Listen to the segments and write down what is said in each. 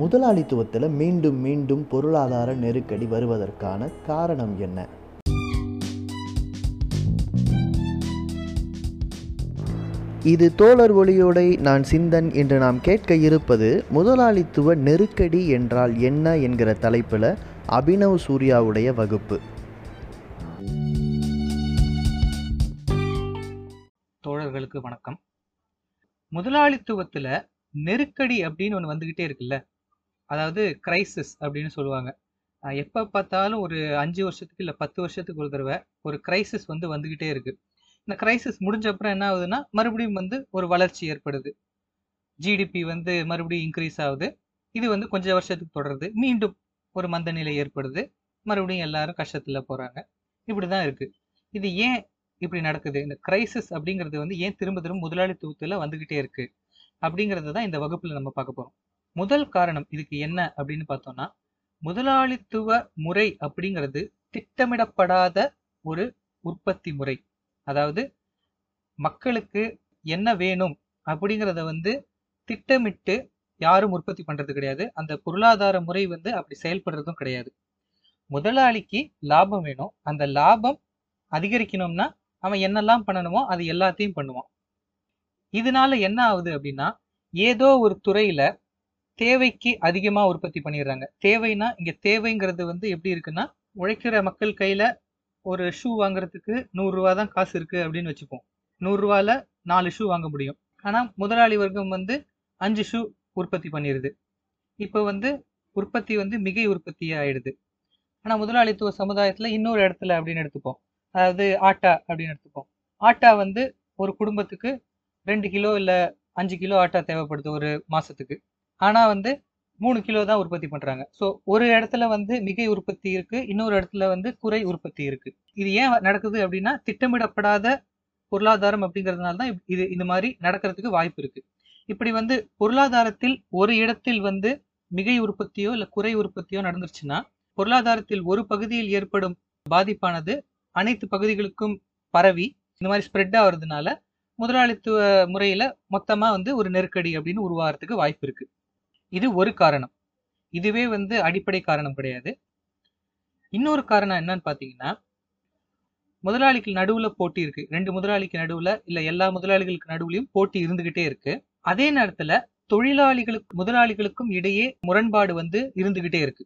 முதலாளித்துவத்தில் மீண்டும் மீண்டும் பொருளாதார நெருக்கடி வருவதற்கான காரணம் என்ன? இது தோழர் ஒளியோடை நான் சிந்தன் என்று நாம் கேட்க இருப்பது முதலாளித்துவ நெருக்கடி என்றால் என்ன என்கிற தலைப்பில் அபினவ் சூர்யாவுடைய வகுப்பு. தோழர்களுக்கு வணக்கம். முதலாளித்துவத்தில் நெருக்கடி அப்படின்னு ஒன்று வந்துக்கிட்டே இருக்குல்ல? அதாவது கிரைசிஸ் அப்படின்னு சொல்லுவாங்க. எப்போ பார்த்தாலும் ஒரு அஞ்சு வருஷத்துக்கு இல்லை பத்து வருஷத்துக்கு ஒரு தடவை ஒரு கிரைசிஸ் வந்து வந்துக்கிட்டே இருக்கு. இந்த கிரைசிஸ் முடிஞ்ச அப்புறம் என்ன ஆகுதுன்னா மறுபடியும் வந்து ஒரு வளர்ச்சி ஏற்படுது. ஜிடிபி வந்து மறுபடியும் இன்க்ரீஸ் ஆகுது. இது வந்து கொஞ்ச வருஷத்துக்கு தொடருது. மீண்டும் ஒரு மந்த நிலை ஏற்படுது. மறுபடியும் எல்லாரும் கஷ்டத்தில் போகிறாங்க இப்படி தான் இருக்குது இது ஏன் இப்படி நடக்குது? இந்த கிரைசிஸ் அப்படிங்கிறது வந்து ஏன் திரும்ப திரும்ப முதலாளித்துவத்தில் வந்துக்கிட்டே இருக்குது அப்படிங்கிறது தான் இந்த வகுப்பில் நம்ம பார்க்க போகிறோம் முதல் காரணம் இதுக்கு என்ன அப்படின்னு பார்த்தோம்னா முதலாளித்துவ முறை அப்படிங்கிறது திட்டமிடப்படாத ஒரு உற்பத்தி முறை. அதாவது மக்களுக்கு என்ன வேணும் அப்படிங்கிறத வந்து திட்டமிட்டு யாரும் உற்பத்தி பண்றது கிடையாது. அந்த பொருளாதார முறை வந்து அப்படி செயல்படுறதும் கிடையாது. முதலாளிக்கு லாபம் வேணும். அந்த லாபம் அதிகரிக்கணும்னா அவன் என்னெல்லாம் பண்ணணுமோ அது எல்லாத்தையும் பண்ணுவான். இதனால என்ன ஆகுது அப்படின்னா ஏதோ ஒரு துறையில தேவைக்கு அதிகமா உற்பத்தி பண்ணிடுறாங்க. தேவைன்னா இங்க தேவைங்கிறது வந்து எப்படி இருக்குன்னா உழைக்கிற மக்கள் கையில ஒரு ஷூ வாங்குறதுக்கு நூறுரூவா தான் காசு இருக்கு அப்படின்னு வச்சுப்போம். நூறுரூவாவில் நாலு ஷூ வாங்க முடியும். ஆனால் முதலாளி வர்க்கம் வந்து அஞ்சு ஷூ உற்பத்தி பண்ணிடுது. இப்போ வந்து உற்பத்தி வந்து மிகை உற்பத்தி ஆயிடுது. ஆனால் முதலாளித்துவ சமுதாயத்தில் இன்னொரு இடத்துல அப்படின்னு எடுத்துப்போம். அதாவது ஆட்டா அப்படின்னு எடுத்துப்போம். ஆட்டா வந்து ஒரு குடும்பத்துக்கு ரெண்டு கிலோ இல்லை அஞ்சு கிலோ ஆட்டா தேவைப்படுது ஒரு மாசத்துக்கு. ஆனால் வந்து மூணு கிலோ தான் உற்பத்தி பண்றாங்க. ஸோ ஒரு இடத்துல வந்து மிகை உற்பத்தி இருக்கு இன்னொரு இடத்துல வந்து குறை உற்பத்தி இருக்கு. இது ஏன் நடக்குது அப்படின்னா திட்டமிடப்படாத பொருளாதாரம் அப்படிங்கிறதுனால தான் இது இந்த மாதிரி நடக்கிறதுக்கு வாய்ப்பு இருக்கு. இப்படி வந்து பொருளாதாரத்தில் ஒரு இடத்தில் வந்து மிகை உற்பத்தியோ இல்லை குறை உற்பத்தியோ நடந்துருச்சுன்னா பொருளாதாரத்தில் ஒரு பகுதியில் ஏற்படும் பாதிப்பானது அனைத்து பகுதிகளுக்கும் பரவி இந்த மாதிரி ஸ்ப்ரெட் ஆகுறதுனால முதலாளித்துவ முறையில மொத்தமா வந்து ஒரு நெருக்கடி அப்படின்னு உருவாகிறதுக்கு வாய்ப்பு இருக்கு. இது ஒரு காரணம். இதுவே வந்து அடிப்படை காரணம் கிடையாது. இன்னொரு காரணம் என்னன்னு பார்த்தீங்கன்னா முதலாளிக்கு நடுவுல போட்டி இருக்கு. ரெண்டு முதலாளிக்கு நடுவுல இல்ல எல்லா முதலாளிகளுக்கு நடுவுலையும் போட்டி இருந்துகிட்டே இருக்கு. அதே நேரத்துல தொழிலாளிகளுக்கு முதலாளிகளுக்கும் இடையே முரண்பாடு வந்து இருந்துகிட்டே இருக்கு.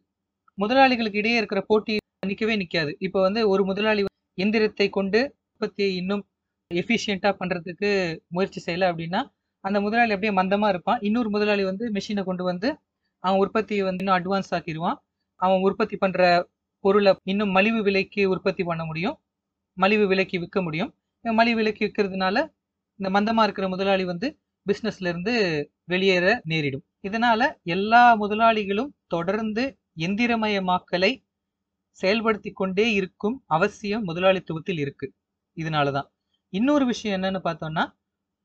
முதலாளிகளுக்கு இடையே இருக்கிற போட்டி நிற்கவே நிக்காது. இப்ப வந்து ஒரு முதலாளி எந்திரத்தை கொண்டு உற்பத்தியை இன்னும் எஃபிஷியண்டா பண்றதுக்கு முயற்சி செய்யல அப்படின்னா அந்த முதலாளி அப்படியே மந்தமா இருப்பான். இன்னொரு முதலாளி வந்து மிஷினை கொண்டு வந்து அவன் உற்பத்தியை வந்து இன்னும் அட்வான்ஸ் ஆக்கிடுவான். அவன் உற்பத்தி பண்ற பொருளை இன்னும் மலிவு விலைக்கு உற்பத்தி பண்ண முடியும். மலிவு விலைக்கு விற்க முடியும். மலிவு விலைக்கு விற்கிறதுனால இந்த மந்தமா இருக்கிற முதலாளி வந்து பிஸ்னஸ்ல இருந்து வெளியேற நேரிடும். இதனால எல்லா முதலாளிகளும் தொடர்ந்து எந்திரமயமாக்கலை செயல்படுத்தி கொண்டே இருக்கும் அவசியம் முதலாளித்துவத்தில் இருக்கு. இதனாலதான். இன்னொரு விஷயம் என்னன்னு பார்த்தோம்னா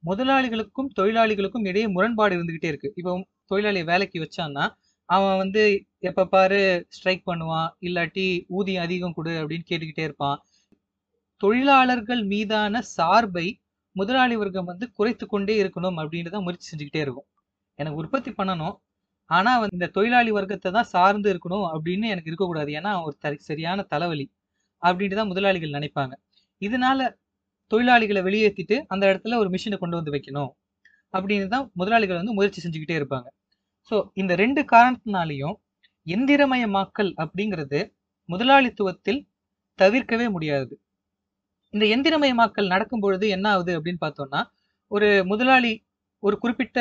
முதலாளிகளுக்கும் தொழிலாளிகளுக்கும் இடையே முரண்பாடு இருந்துகிட்டே இருக்கு. இப்போ தொழிலாளியை வேலைக்கு வச்சான்னா அவன் வந்து எப்ப பாரு ஸ்ட்ரைக் பண்ணுவான் இல்லாட்டி ஊதியம் அதிகம் கொடு அப்படின்னு கேட்டுக்கிட்டே இருப்பான். தொழிலாளர்கள் மீதான சார்பை முதலாளி வர்க்கம் வந்து குறைத்து கொண்டே இருக்கணும் அப்படின்னு தான் முயற்சி செஞ்சுக்கிட்டே இருக்கும். எனக்கு உற்பத்தி பண்ணணும் ஆனா வந்து இந்த தொழிலாளி வர்க்கத்தை தான் சார்ந்து இருக்கணும் அப்படின்னு எனக்கு இருக்கக்கூடாது. ஏன்னா ஒரு சரியான தலைவலி அப்படின்ட்டு தான் முதலாளிகள் நினைப்பாங்க. இதனால தொழிலாளிகளை வெளியேற்றிட்டு அந்த இடத்துல ஒரு மிஷினை கொண்டு வந்து வைக்கணும். அப்படின்னு தான் முதலாளிகள் வந்து முயற்சி செஞ்சுக்கிட்டே இருப்பாங்க. ஸோ இந்த ரெண்டு காரணத்தினாலையும் எந்திரமயமாக்கல் அப்படிங்கிறது முதலாளித்துவத்தில் தவிர்க்கவே முடியாது. இந்த எந்திரமயமாக்கல் நடக்கும் பொழுது என்ன ஆகுது அப்படின்னு பார்த்தோம்னா ஒரு முதலாளி ஒரு குறிப்பிட்ட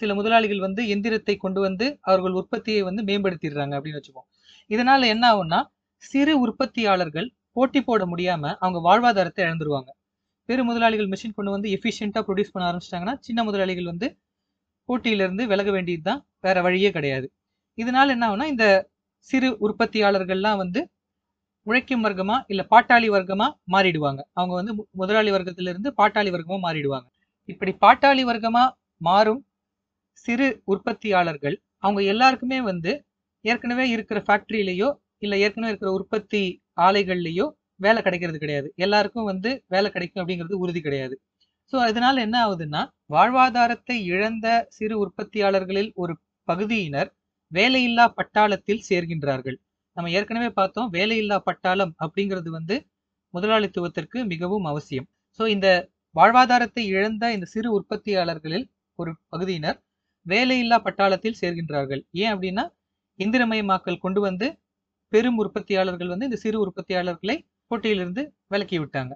சில முதலாளிகள் வந்து எந்திரத்தை கொண்டு வந்து அவர்கள் உற்பத்தியை வந்து மேம்படுத்திடுறாங்க அப்படின்னு வச்சுப்போம். இதனால என்ன ஆகும்னா சிறு உற்பத்தியாளர்கள் போட்டி போட முடியாம அவங்க வாழ்வாதாரத்தை இழந்துருவாங்க. பெரு முதலாளிகள் மிஷின் கொண்டு வந்து எஃபிஷியண்டா ப்ரொடியூஸ் பண்ண ஆரம்பிச்சிட்டாங்கன்னா சின்ன முதலாளிகள் வந்து போட்டியிலிருந்து விலக வேண்டியதுதான். வேற வழியே கிடையாது. இதனால என்ன ஆகுனா இந்த சிறு உற்பத்தியாளர்கள்லாம் வந்து உழைக்கும் வர்க்கமா இல்ல பாட்டாளி வர்க்கமா மாறிடுவாங்க. அவங்க வந்து மு- முதலாளி வர்க்கத்துல இருந்து பாட்டாளி வர்க்கமா மாறிடுவாங்க. இப்படி பாட்டாளி வர்க்கமா மாறும் சிறு உற்பத்தியாளர்கள் அவங்க எல்லாருக்குமே வந்து ஏற்கனவே இருக்கிற ஃபேக்ட்ரியிலேயோ இல்லை ஏற்கனவே இருக்கிற உற்பத்தி ஆலைகள்லேயோ வேலை கிடைக்கிறது கிடையாது. எல்லாருக்கும் வந்து வேலை கிடைக்கும் அப்படிங்கிறது உறுதி கிடையாது. ஸோ அதனால என்ன ஆகுதுன்னா வாழ்வாதாரத்தை இழந்த சிறு உற்பத்தியாளர்களில் ஒரு பகுதியினர் வேலையில்லா பட்டாளத்தில் சேர்கின்றார்கள். நம்ம ஏற்கனவே பார்த்தோம் வேலையில்லா பட்டாளம் அப்படிங்கிறது வந்து முதலாளித்துவத்திற்கு மிகவும் அவசியம். ஸோ இந்த வாழ்வாதாரத்தை இழந்த இந்த சிறு உற்பத்தியாளர்களில் ஒரு பகுதியினர் வேலையில்லா பட்டாளத்தில் சேர்கின்றார்கள். ஏன் அப்படின்னா இந்திரமயமாக்கல் கொண்டு வந்து பெரும் உற்பத்தியாளர்கள் வந்து இந்த சிறு உற்பத்தியாளர்களை போட்டியிலிருந்து விலக்கி விட்டாங்க.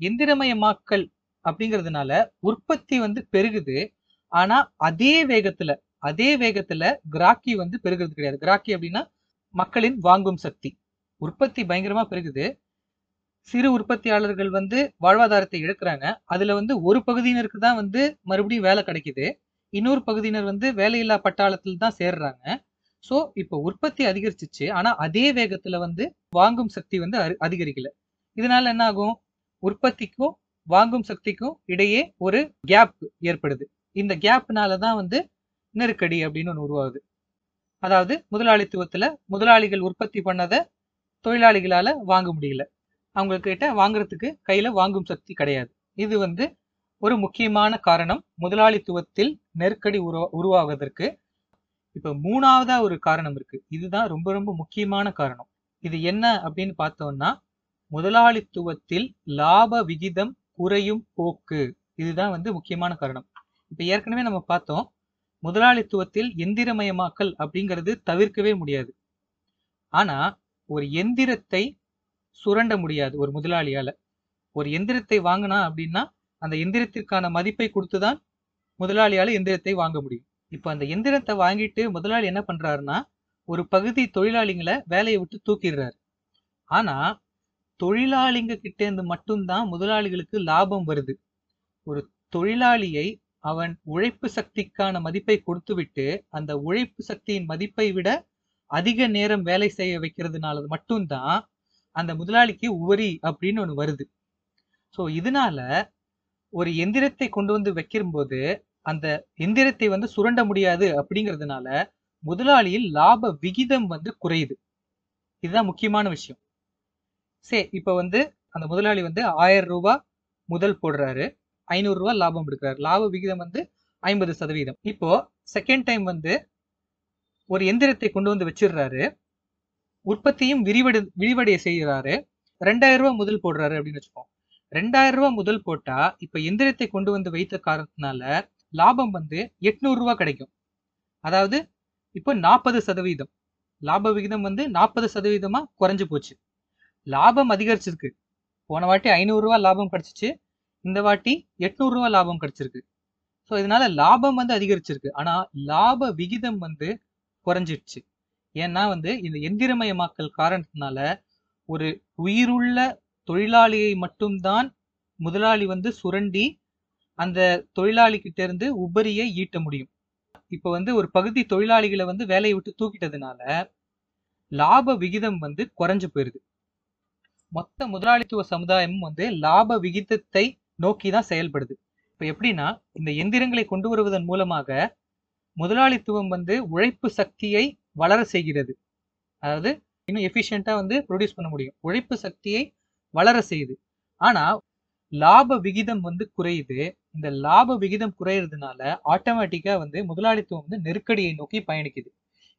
எந்திரமயமாக்கல் அப்படிங்கிறதுனால உற்பத்தி வந்து பெருகுது. ஆனா அதே வேகத்துல அதே வேகத்துல கிராக்கி வந்து பெருகிறது கிடையாது. கிராக்கி அப்படின்னா மக்களின் வாங்கும் சக்தி. உற்பத்தி பயங்கரமா பெருகுது. சிறு உற்பத்தியாளர்கள் வந்து வாழ்வாதாரத்தை இழக்கிறாங்க. அதுல வந்து ஒரு பகுதியினருக்கு தான் வந்து மறுபடியும் வேலை கிடைக்குது. இன்னொரு பகுதியினர் வந்து வேலையில்லா பட்டாளத்தில் தான் சேர்றாங்க. ஸோ இப்போ உற்பத்தி அதிகரிச்சிச்சு. ஆனா அதே வேகத்துல வந்து வாங்கும் சக்தி வந்து அதிகரிக்கல. இதனால என்ன ஆகும் உற்பத்திக்கும் வாங்கும் சக்திக்கும் இடையே ஒரு கேப் ஏற்படுது. இந்த கேப்னால தான் வந்து நெருக்கடி அப்படின்னு ஒன்று உருவாகுது. அதாவது முதலாளித்துவத்துல முதலாளிகள் உற்பத்தி பண்ணதை தொழிலாளிகளால வாங்க முடியல. அவங்க கிட்ட வாங்குறதுக்கு கையில வாங்கும் சக்தி கிடையாது. இது வந்து ஒரு முக்கியமான காரணம். முதலாளித்துவத்தில் நெருக்கடி உருவா உருவாவதற்கு இப்ப மூணாவதா ஒரு காரணம் இருக்கு. இதுதான் ரொம்ப ரொம்ப முக்கியமான காரணம். இது என்ன அப்படின்னு பார்த்தோம்னா முதலாளித்துவத்தில் லாப விகிதம் குறையும் போக்கு. இதுதான் வந்து முக்கியமான காரணம். இப்ப ஏற்கனவே நம்ம பார்த்தோம் முதலாளித்துவத்தில் எந்திரமயமாக்கல் அப்படிங்கிறது தவிர்க்கவே முடியாது. ஆனா ஒரு எந்திரத்தை சுரண்ட முடியாது ஒரு முதலாளியால. ஒரு எந்திரத்தை வாங்கினா அப்படின்னா அந்த எந்திரத்திற்கான மதிப்பை கொடுத்துதான் முதலாளியால எந்திரத்தை வாங்க முடியும். இப்போ அந்த எந்திரத்தை வாங்கிட்டு முதலாளி என்ன பண்றாருன்னா ஒரு பகுதி தொழிலாளிங்களை வேலையை விட்டு தூக்கிடுறாரு. ஆனா தொழிலாளிங்க கிட்ட இருந்து மட்டும்தான் முதலாளிகளுக்கு லாபம் வருது. ஒரு தொழிலாளியை அவன் உழைப்பு சக்திக்கான மதிப்பை கொடுத்துவிட்டு அந்த உழைப்பு சக்தியின் மதிப்பை விட அதிக நேரம் வேலை செய்ய வைக்கிறதுனால மட்டும்தான் அந்த முதலாளிக்கு உவரி அப்படின்னு ஒன்று வருது. ஸோ இதனால ஒரு எந்திரத்தை கொண்டு வந்து வைக்கும்போது அந்த எந்திரத்தை வந்து சுரண்ட முடியாது அப்படிங்கிறதுனால முதலாளியில் லாப விகிதம் வந்து குறையுது. இதுதான் முக்கியமான விஷயம். சரி இப்போ வந்து அந்த முதலாளி வந்து ஆயிரம் ரூபாய் முதல் போடுறாரு. ஐநூறு ரூபாய் லாபம் எடுக்கிறாரு. லாப விகிதம் வந்து ஐம்பது சதவீதம். இப்போ செகண்ட் டைம் வந்து ஒரு எந்திரத்தை கொண்டு வந்து வச்சிடுறாரு. உற்பத்தியும் விரிவடை விரிவடைய செய்கிறாரு. ரெண்டாயிரம் ரூபாய் முதல் போடுறாரு அப்படின்னு வச்சுப்போம் ரெண்டாயிரம் ரூபாய் முதல் போட்டா இப்ப எந்திரத்தை கொண்டு வந்து வைத்த காரணத்தினால லாபம் வந்து எட்நூறு கிடைக்கும். அதாவது இப்போ நாற்பது சதவீதம். லாப விகிதம் வந்து நாற்பது சதவீதமா குறைஞ்சு போச்சு. லாபம் அதிகரிச்சிருக்கு. போன வாட்டி ஐநூறு லாபம் கிடச்சிச்சு. இந்த வாட்டி எட்நூறு லாபம் கிடைச்சிருக்கு. ஸோ இதனால லாபம் வந்து அதிகரிச்சிருக்கு. ஆனா லாப விகிதம் வந்து குறைஞ்சிடுச்சு. ஏன்னா வந்து இந்த எந்திரமயமாக்கல் காரணத்தினால ஒரு உயிருள்ள தொழிலாளியை மட்டும்தான் முதலாளி வந்து சுரண்டி அந்த தொழிலாளிகிட்ட இருந்து உபரியை ஈட்ட முடியும். இப்ப வந்து ஒரு பகுதி தொழிலாளிகளை வந்து வேலையை விட்டு தூக்கிட்டதுனால லாப விகிதம் வந்து குறைஞ்சு போயிருது. மொத்த முதலாளித்துவ சமுதாயமும் வந்து லாப விகிதத்தை நோக்கி தான் செயல்படுது. இப்ப எப்படின்னா இந்த எந்திரங்களை கொண்டு வருவதன் மூலமாக முதலாளித்துவம் வந்து உழைப்பு சக்தியை வளர செய்கிறது. அதாவது இன்னும் எஃபிஷியண்டா வந்து ப்ரொடியூஸ் பண்ண முடியும். உழைப்பு சக்தியை வளர செய்யுது. ஆனா லாப விகிதம் வந்து குறையுது. இந்த லாப விகிதம் குறையிறதுனால ஆட்டோமேட்டிக்கா வந்து முதலாளித்துவம் வந்து நெருக்கடியை நோக்கி பயணிக்குது.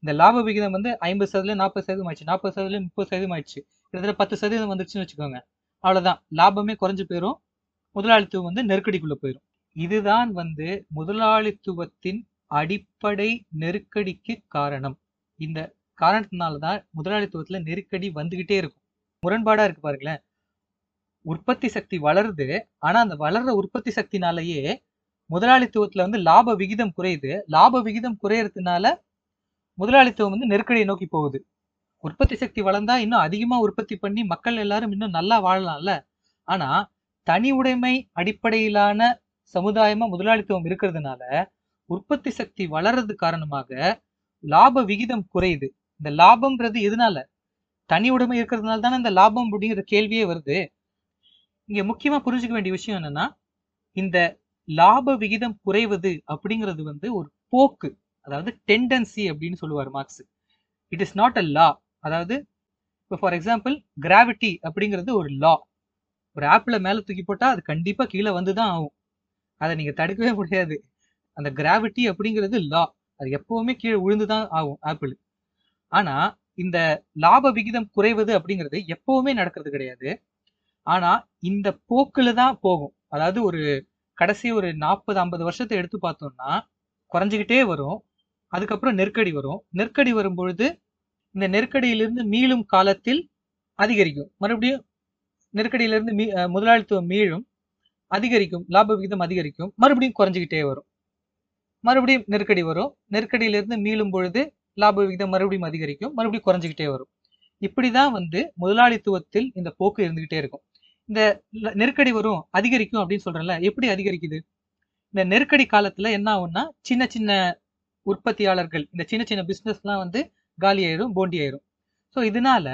இந்த லாப விகிதம் வந்து ஐம்பது சதவீதம் நாற்பது சதவீதம் ஆயிடுச்சு. நாற்பது சதவீதம் முப்பது சதவீதம் ஆயிடுச்சு. கிட்டத்தட்ட பத்து சதவீதம் வந்துருச்சுன்னு வச்சுக்கோங்க. அவ்வளவுதான். லாபமே குறைஞ்சு போயிடும் முதலாளித்துவம் வந்து நெருக்கடிக்குள்ள போயிடும் இதுதான் வந்து முதலாளித்துவத்தின் அடிப்படை நெருக்கடிக்கு காரணம். இந்த காரணத்தினாலதான் முதலாளித்துவத்துல நெருக்கடி வந்துகிட்டே இருக்கும். முரண்பாடா இருக்கு பாருங்களேன். உற்பத்தி சக்தி வளருது. ஆனா அந்த வளர்ற உற்பத்தி சக்தினாலேயே முதலாளித்துவத்துல வந்து லாப விகிதம் குறையுது. லாப விகிதம் குறையறதுனால முதலாளித்துவம் வந்து நெருக்கடியை நோக்கி போகுது. உற்பத்தி சக்தி வளர்ந்தா இன்னும் அதிகமா உற்பத்தி பண்ணி மக்கள் எல்லாரும் இன்னும் நல்லா வாழலாம்ல? ஆனா தனி உடைமை அடிப்படையிலான சமுதாயமா முதலாளித்துவம் இருக்கிறதுனால உற்பத்தி சக்தி வளர்றது காரணமாக லாப விகிதம் குறையுது. இந்த லாபம்ன்றது எதனால? தனி உடைமை இருக்கிறதுனால தானே இந்த லாபம் அப்படிங்கிற கேள்வியே வருது. இங்க முக்கியமா புரிஞ்சுக்க வேண்டிய விஷயம் என்னன்னா இந்த லாப விகிதம் குறைவது அப்படிங்கிறது வந்து ஒரு போக்கு அதாவது டெண்டன்சி அப்படின்னு சொல்லுவார் Marx. It is not a law அதாவது இப்போ ஃபார் எக்ஸாம்பிள் கிராவிட்டி அப்படிங்கிறது ஒரு லா ஒரு ஆப்பிள மேல தூக்கி போட்டா அது கண்டிப்பா கீழே வந்து தான் ஆகும். அதை நீங்க தடுக்கவே முடியாது. அந்த கிராவிட்டி அப்படிங்கிறது லா அது எப்பவுமே கீழே விழுந்து தான் ஆகும் ஆப்பிள் ஆனா இந்த லாப விகிதம் குறைவது அப்படிங்கிறது எப்பவுமே நடக்கிறது கிடையாது. ஆனா இந்த போக்குல தான் போகும். அதாவது ஒரு கடைசி ஒரு நாற்பது ஐம்பது வருஷத்தை எடுத்து பார்த்தோம்னா குறைஞ்சிக்கிட்டே வரும். அதுக்கப்புறம் நெருக்கடி வரும். நெருக்கடி வரும் பொழுது இந்த நெருக்கடியிலிருந்து மீளும் காலத்தில் அதிகரிக்கும். மறுபடியும் நெருக்கடியிலிருந்து மீ அஹ் முதலாளித்துவம் மீளும் அதிகரிக்கும். லாப விகிதம் அதிகரிக்கும். மறுபடியும் குறைஞ்சிக்கிட்டே வரும். மறுபடியும் நெருக்கடி வரும். நெருக்கடியிலிருந்து மீளும் பொழுது லாப விகிதம் மறுபடியும் அதிகரிக்கும். மறுபடியும் குறைஞ்சிக்கிட்டே வரும். இப்படிதான் வந்து முதலாளித்துவத்தில் இந்த போக்கு இருந்துகிட்டே இருக்கும். இந்த நெருக்கடி வரும் அதிகரிக்கும் அப்படின்னு சொல்றேன்ல எப்படி அதிகரிக்குது? இந்த நெருக்கடி காலத்துல என்ன ஆகும்னா சின்ன சின்ன உற்பத்தியாளர்கள் இந்த சின்ன சின்ன பிஸ்னஸ்லாம் வந்து காலி ஆயிரும் போண்டி ஆயிரும். ஸோ இதனால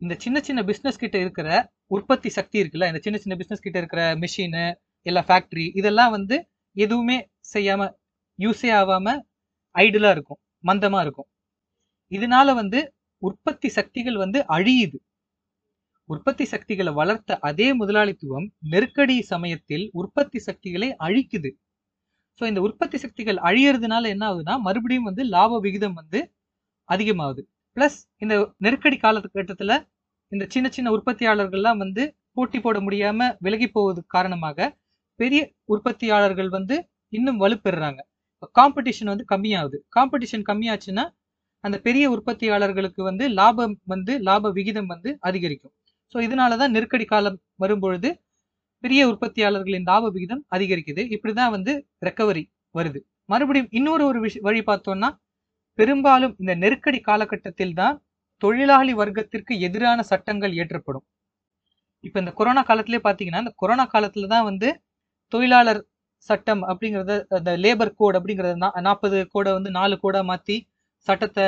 இந்த சின்ன சின்ன பிஸ்னஸ் கிட்ட இருக்கிற உற்பத்தி சக்தி இருக்குல்ல இந்த சின்ன சின்ன பிஸ்னஸ் கிட்ட இருக்கிற மிஷினு எல்லா ஃபேக்ட்ரி இதெல்லாம் வந்து எதுவுமே செய்யாம யூஸே ஆகாம ஐடிலா இருக்கும் மந்தமா இருக்கும். இதனால வந்து உற்பத்தி சக்திகள் வந்து அழியுது. உற்பத்தி சக்திகளை வளர்த்த அதே முதலாளித்துவம் நெருக்கடி சமயத்தில் உற்பத்தி சக்திகளை அழிக்குது. ஸோ இந்த உற்பத்தி சக்திகள் அழியறதுனால என்ன ஆகுதுன்னா மறுபடியும் வந்து லாப விகிதம் வந்து அதிகமாகுது. பிளஸ் இந்த நெருக்கடி காலகட்டத்தில் இந்த சின்ன சின்ன உற்பத்தியாளர்கள்லாம் வந்து போட்டி போட முடியாம விலகி போவது காரணமாக பெரிய உற்பத்தியாளர்கள் வந்து இன்னும் வலுப்பெறுறாங்க காம்படிஷன் வந்து கம்மியாகுது. காம்படிஷன் கம்மியாச்சுன்னா அந்த பெரிய உற்பத்தியாளர்களுக்கு வந்து லாபம் வந்து லாப விகிதம் வந்து அதிகரிக்கும். ஸோ இதனால தான் நெருக்கடி காலம் வரும்பொழுது பெரிய உற்பத்தியாளர்களின் லாப விகிதம் அதிகரிக்குது. இப்படிதான் வந்து ரெக்கவரி வருது. மறுபடியும் இன்னொரு ஒரு விஷ வழி பார்த்தோம்னா பெரும்பாலும் இந்த நெருக்கடி காலகட்டத்தில் தான் தொழிலாளி வர்க்கத்திற்கு எதிரான சட்டங்கள் இயற்றப்படும். இப்ப இந்த கொரோனா காலத்திலே பாத்தீங்கன்னா இந்த கொரோனா காலத்தில் தான் வந்து தொழிலாளர் சட்டம் அப்படிங்கறத அந்த லேபர் கோட் அப்படிங்கறத நாற்பது கோடை வந்து நாலு கோடா மாத்தி சட்டத்தை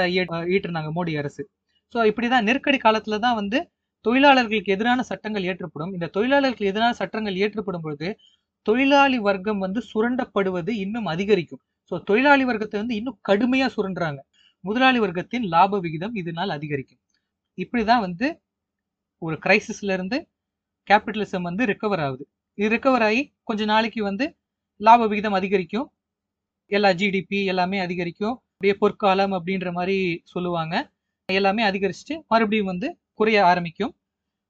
ஈட்டுனாங்க மோடி அரசு. ஸோ இப்படிதான் நெருக்கடி காலத்துல தான் வந்து தொழிலாளர்களுக்கு எதிரான சட்டங்கள் இயற்றப்படும். இந்த தொழிலாளர்களுக்கு எதிரான சட்டங்கள் இயற்றப்படும் பொழுது தொழிலாளி வர்க்கம் வந்து சுரண்டப்படுவது இன்னும் அதிகரிக்கும். ஸோ தொழிலாளி வர்க்கத்தை வந்து இன்னும் கடுமையா சுரண்டுறாங்க. முதலாளி வர்க்கத்தின் லாப விகிதம் இதனால் அதிகரிக்கும். இப்படிதான் வந்து ஒரு கிரைசிஸ்ல இருந்து கேபிட்டலிசம் வந்து ரிக்கவர் ஆகுது. இது ரிக்கவர் ஆகி கொஞ்ச நாளைக்கு வந்து லாப விகிதம் அதிகரிக்கும். எல்லா ஜிடிபி எல்லாமே அதிகரிக்கும். அப்படியே பொற்காலம் அப்படின்ற மாதிரி சொல்லுவாங்க. எல்லாமே அதிகரிச்சுட்டு மறுபடியும் வந்து குறைய ஆரம்பிக்கும்.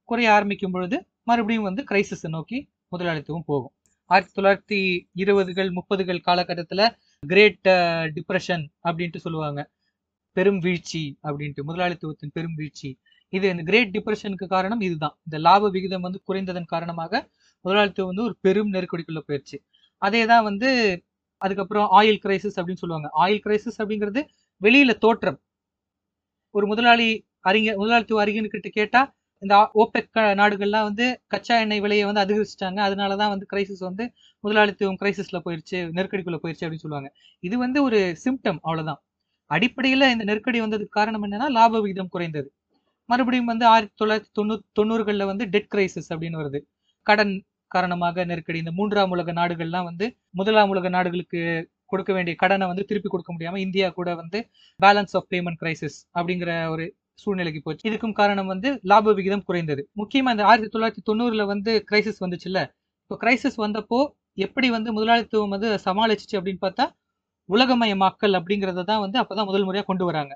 குறைய ஆரம்பிக்கும் பொழுது மறுபடியும் வந்து கிரைசிஸை நோக்கி முதலாளித்துவம் போகும். ஆயிரத்தி தொள்ளாயிரத்தி இருபதுகள் முப்பதுகள் காலகட்டத்தில் கிரேட் டிப்ரெஷன் அப்படின்ட்டு சொல்லுவாங்க. பெரும் வீழ்ச்சி அப்படின்ட்டு முதலாளித்துவத்தின் பெரும் வீழ்ச்சி. இது இந்த கிரேட் டிப்ரெஷனுக்கு காரணம் இதுதான். இந்த லாப விகிதம் வந்து குறைந்ததன் காரணமாக முதலாளித்துவம் வந்து ஒரு பெரும் நெருக்கடிக்குள்ள போயிடுச்சு அதே தான் வந்து அதுக்கப்புறம் ஆயில் கிரைசிஸ் அப்படின்னு சொல்லுவாங்க. ஆயில் கிரைசிஸ் அப்படிங்கிறது வெளியில தோற்றம். ஒரு முதலாளி அறிஞர் முதலாளித்துவ அறிஞர்கிட்ட கேட்டா இந்த ஓபெக் நாடுகள்லாம் வந்து கச்சா எண்ணெய் விலையை வந்து அதிகரிச்சிட்டாங்க. அதனாலதான் வந்து கிரைசிஸ் வந்து முதலாளித்துவம் கிரைசிஸ்ல போயிருச்சு நெருக்கடிக்குள்ள போயிருச்சு அப்படின்னு சொல்லுவாங்க. இது வந்து ஒரு சிம்டம் அவ்வளவுதான். அடிப்படையில இந்த நெருக்கடி வந்ததுக்கு காரணம் என்னன்னா லாப விகிதம் குறைந்தது. மறுபடியும் வந்து ஆயிரத்தி தொள்ளாயிரத்தி தொண்ணூ தொண்ணூறுகள்ல வந்து டெட் கிரைசிஸ் அப்படின்னு வருது. கடன் காரணமாக நெருக்கடி. இந்த மூன்றாம் உலக நாடுகள்லாம் வந்து முதலாம் உலக நாடுகளுக்கு கொடுக்க வேண்டிய கடனை வந்து திருப்பி கொடுக்க முடியாம இந்தியா கூட வந்து பேலன்ஸ் ஆஃப் பேமெண்ட் கிரைசிஸ் அப்படிங்கிற ஒரு சூழ்நிலைக்கு போச்சு. இதுக்கும் காரணம் வந்து லாப விகிதம் குறைந்தது. முக்கியமா இந்த ஆயிரத்தி தொள்ளாயிரத்தி தொண்ணூறுல வந்து கிரைசிஸ் வந்துச்சுல்ல. இப்போ கிரைசிஸ் வந்தப்போ எப்படி வந்து முதலாளித்துவம் வந்து சமாளிச்சிச்சு அப்படின்னு பார்த்தா உலகமயமாக்கல் அப்படிங்கிறத தான் வந்து அப்பதான் முதல் முறையாக கொண்டு வராங்க.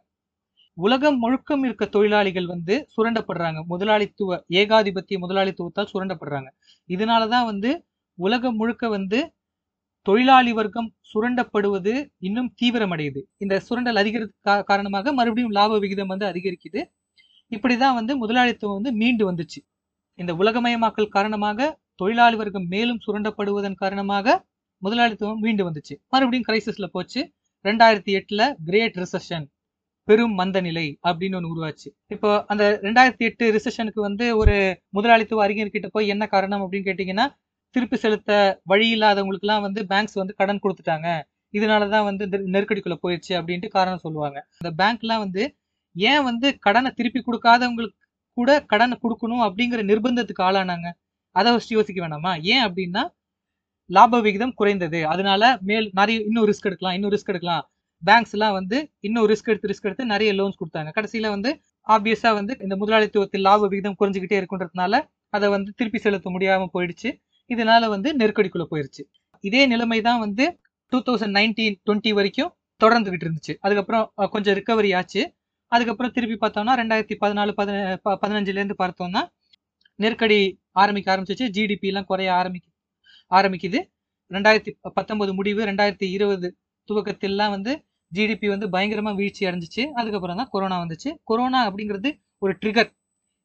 உலகம் முழுக்கம் இருக்க தொழிலாளிகள் வந்து சுரண்டப்படுறாங்க. முதலாளித்துவ ஏகாதிபத்திய முதலாளித்துவத்தால் சுரண்டப்படுறாங்க. இதனாலதான் வந்து உலகம் முழுக்க வந்து தொழிலாளி வர்க்கம் சுரண்டப்படுவது இன்னும் தீவிரமடையுது. இந்த சுரண்டல் அதிகரிக்க காரணமாக மறுபடியும் லாப விகிதம் வந்து அதிகரிக்குது. இப்படிதான் வந்து முதலாளித்துவம் வந்து மீண்டு வந்துச்சு. இந்த உலகமயமாக்கல் காரணமாக தொழிலாளி வர்க்கம் மேலும் சுரண்டப்படுவதன் காரணமாக முதலாளித்துவம் மீண்டு வந்துச்சு. மறுபடியும் கிரைசிஸ்ல போச்சு. ரெண்டாயிரத்தி எட்டுல கிரேட் ரிசெஷன் பெரும் மந்த நிலை அப்படின்னு ஒன்று உருவாச்சு. இப்போ அந்த ரெண்டாயிரத்தி எட்டு ரிசெஷனுக்கு வந்து ஒரு முதலாளித்துவ அறிஞர்கிட்ட போய் என்ன காரணம் அப்படின்னு கேட்டீங்கன்னா திருப்பி செலுத்த வழி இல்லாதவங்களுக்குலாம் வந்து பேங்க்ஸ் வந்து கடன் கொடுத்துட்டாங்க. இதனாலதான் வந்து இந்த நெருக்கடிக்குள்ள போயிடுச்சு அப்படின்ட்டு காரணம் சொல்லுவாங்க. அந்த பேங்க்லாம் வந்து ஏன் வந்து கடனை திருப்பி கொடுக்காதவங்களுக்கு கூட கடனை கொடுக்கணும் அப்படிங்கிற நிர்பந்தத்துக்கு ஆளானாங்க. அதை ஃபஸ்ட் யோசிக்க வேணாமா? ஏன் அப்படின்னா லாப விகிதம் குறைந்தது. அதனால மேல் நிறைய இன்னும் ரிஸ்க் எடுக்கலாம் இன்னும் ரிஸ்க் எடுக்கலாம். பேங்க்ஸ் எல்லாம் வந்து இன்னும் ரிஸ்க் எடுத்து ரிஸ்க் எடுத்து நிறைய லோன்ஸ் கொடுத்தாங்க. கடைசியில வந்து ஆப்வியஸா வந்து இந்த முதலாளித்துவத்தில் லாப விகிதம் குறைஞ்சிக்கிட்டே இருக்குன்றதுனால அதை வந்து திருப்பி செலுத்த முடியாம போயிடுச்சு. இதனால வந்து நெருக்கடிக்குள்ள போயிருச்சு. இதே நிலைமை தான் வந்து டூ தௌசண்ட் நைன்டீன் டுவெண்ட்டி வரைக்கும் தொடர்ந்துகிட்டு இருந்துச்சு. அதுக்கப்புறம் கொஞ்சம் ரிக்கவரி ஆச்சு. அதுக்கப்புறம் திருப்பி பார்த்தோம்னா ரெண்டாயிரத்தி பதினாலு பதின ப- பார்த்தோம்னா நெருக்கடி ஆரம்பிக்க ஆரம்பிச்சிச்சு. ஜிடிபிலாம் குறைய ஆரம்பிக்கு ஆரம்பிக்குது. ரெண்டாயிரத்தி பத்தொன்பது முடிவு ரெண்டாயிரத்தி இருபது துவக்கத்திலாம் வந்து ஜிடிபி வந்து பயங்கரமாக வீழ்ச்சி அடைஞ்சிச்சு. அதுக்கப்புறம் தான் கொரோனா வந்துச்சு. கொரோனா அப்படிங்கிறது ஒரு ட்ரிகர்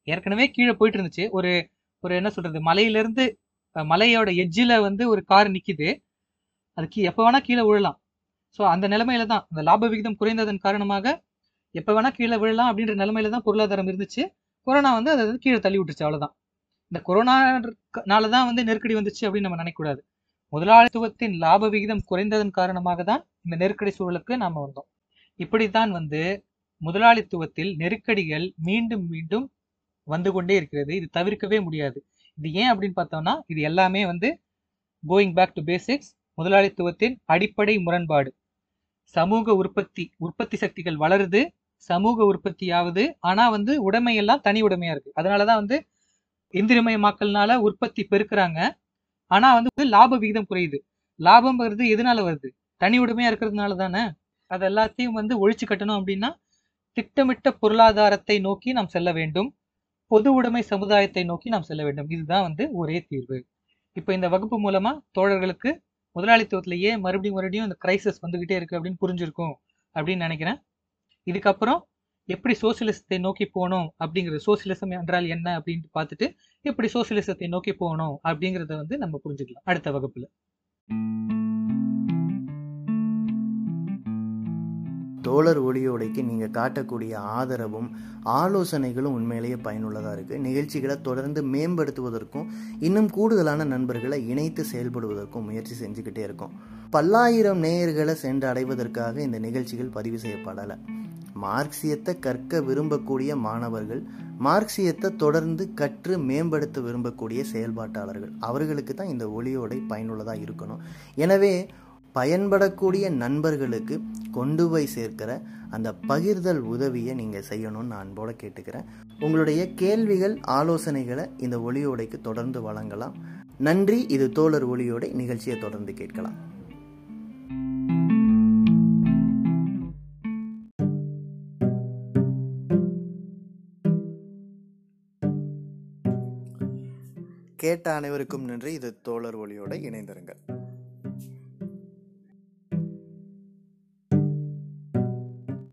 ஏற்கனவே கீழே போயிட்டு இருந்துச்சு. ஒரு ஒரு என்ன சொல்றது மலையிலேருந்து மலையோட எட்ஜில் வந்து ஒரு கார் நிற்கிது அதுக்கு எப்போ வேணால் கீழே விழலாம். ஸோ அந்த நிலைமையில தான் அந்த லாப விகிதம் குறைந்ததன் காரணமாக எப்போ வேணால் கீழே விழலாம் அப்படின்ற நிலைமையில தான் பொருளாதாரம் இருந்துச்சு. கொரோனா வந்து அதை வந்து கீழே தள்ளி விட்டுச்சு அவ்வளோதான் இந்த கொரோனானால தான் வந்து நெருக்கடி வந்துச்சு அப்படின்னு நம்ம நினைக்கக்கூடாது. முதலாளித்துவத்தின் லாப விகிதம் குறைந்ததன் காரணமாக தான் இந்த நெருக்கடி சூழலுக்கு நாம் வந்தோம். இப்படித்தான் வந்து முதலாளித்துவத்தில் நெருக்கடிகள் மீண்டும் மீண்டும் வந்து கொண்டே இருக்கிறது. இது தவிர்க்கவே முடியாது. இது ஏன் அப்படின்னு பார்த்தோம்னா இது எல்லாமே வந்து கோயிங் பேக் டு பேசிக்ஸ் முதலாளித்துவத்தின் அடிப்படை முரண்பாடு. சமூக உற்பத்தி உற்பத்தி சக்திகள் வளருது சமூக உற்பத்தி ஆகுது ஆனா வந்து உடைமையெல்லாம் தனி உடைமையா இருக்கு. அதனாலதான் வந்து எந்திரமயமாக்கல்னால உற்பத்தி பெருக்குறாங்க. ஆனா வந்து லாப விகிதம் குறையுது. லாபம்ங்கிறது எதனால வருது? தனி உடைமையா இருக்கிறதுனால தானே. அது எல்லாத்தையும் வந்து ஒழிச்சு கட்டணும் அப்படின்னா திட்டமிட்ட பொருளாதாரத்தை நோக்கி நாம் செல்ல வேண்டும். பொது உடைமை சமுதாயத்தை நோக்கி நாம் செல்ல வேண்டும். இதுதான் வந்து ஒரே தீர்வு. இப்போ இந்த வகுப்பு மூலமா தோழர்களுக்கு முதலாளித்துவத்திலேயே மறுபடியும் மறுபடியும் இந்த கிரைசிஸ் வந்துகிட்டே இருக்கு அப்படின்னு புரிஞ்சிருக்கும் அப்படின்னு நினைக்கிறேன். இதுக்கப்புறம் எப்படி சோசியலிசத்தை நோக்கி போகணும் அப்படிங்கிறது சோசியலிசம் என்றால் என்ன அப்படின்னு பார்த்துட்டு எப்படி சோசியலிசத்தை நோக்கி போகணும் அப்படிங்கிறத வந்து நம்ம புரிஞ்சுக்கலாம் அடுத்த வகுப்புல. தோழர் ஒளியோடைக்கு நீங்கள் காட்டக்கூடிய ஆதரவும் ஆலோசனைகளும் உண்மையிலேயே பயனுள்ளதாக இருக்குது நிகழ்ச்சிகளை தொடர்ந்து மேம்படுத்துவதற்கும் இன்னும் கூடுதலான நண்பர்களை இணைத்து செயல்படுவதற்கும் முயற்சி செஞ்சுக்கிட்டே இருக்கோம். பல்லாயிரம் நேயர்களை சென்று அடைவதற்காக இந்த நிகழ்ச்சிகள் பதிவு செய்யப்படலை. மார்க்சியத்தை கற்க விரும்பக்கூடிய மாணவர்கள் மார்க்சியத்தை தொடர்ந்து கற்று மேம்படுத்த விரும்பக்கூடிய செயல்பாட்டாளர்கள் அவர்களுக்கு தான் இந்த ஒளியோடை பயனுள்ளதாக இருக்கணும். எனவே பயன்படக்கூடிய நண்பர்களுக்கு கொண்டு போய் சேர்க்கிற அந்த பகிர்தல் உதவியை நீங்கள் செய்யணும்னு நான் அன்போடு கேட்டுக்கிறேன். உங்களுடைய கேள்விகள் ஆலோசனைகளை இந்த ஒளியோடைக்கு தொடர்ந்து வழங்கலாம். நன்றி இது தோழர் ஒளியோடை நிகழ்ச்சியை தொடர்ந்து கேட்கலாம். கேட்ட அனைவருக்கும் நன்றி இது தோழர் ஒளியோட இணைந்திருங்கள்.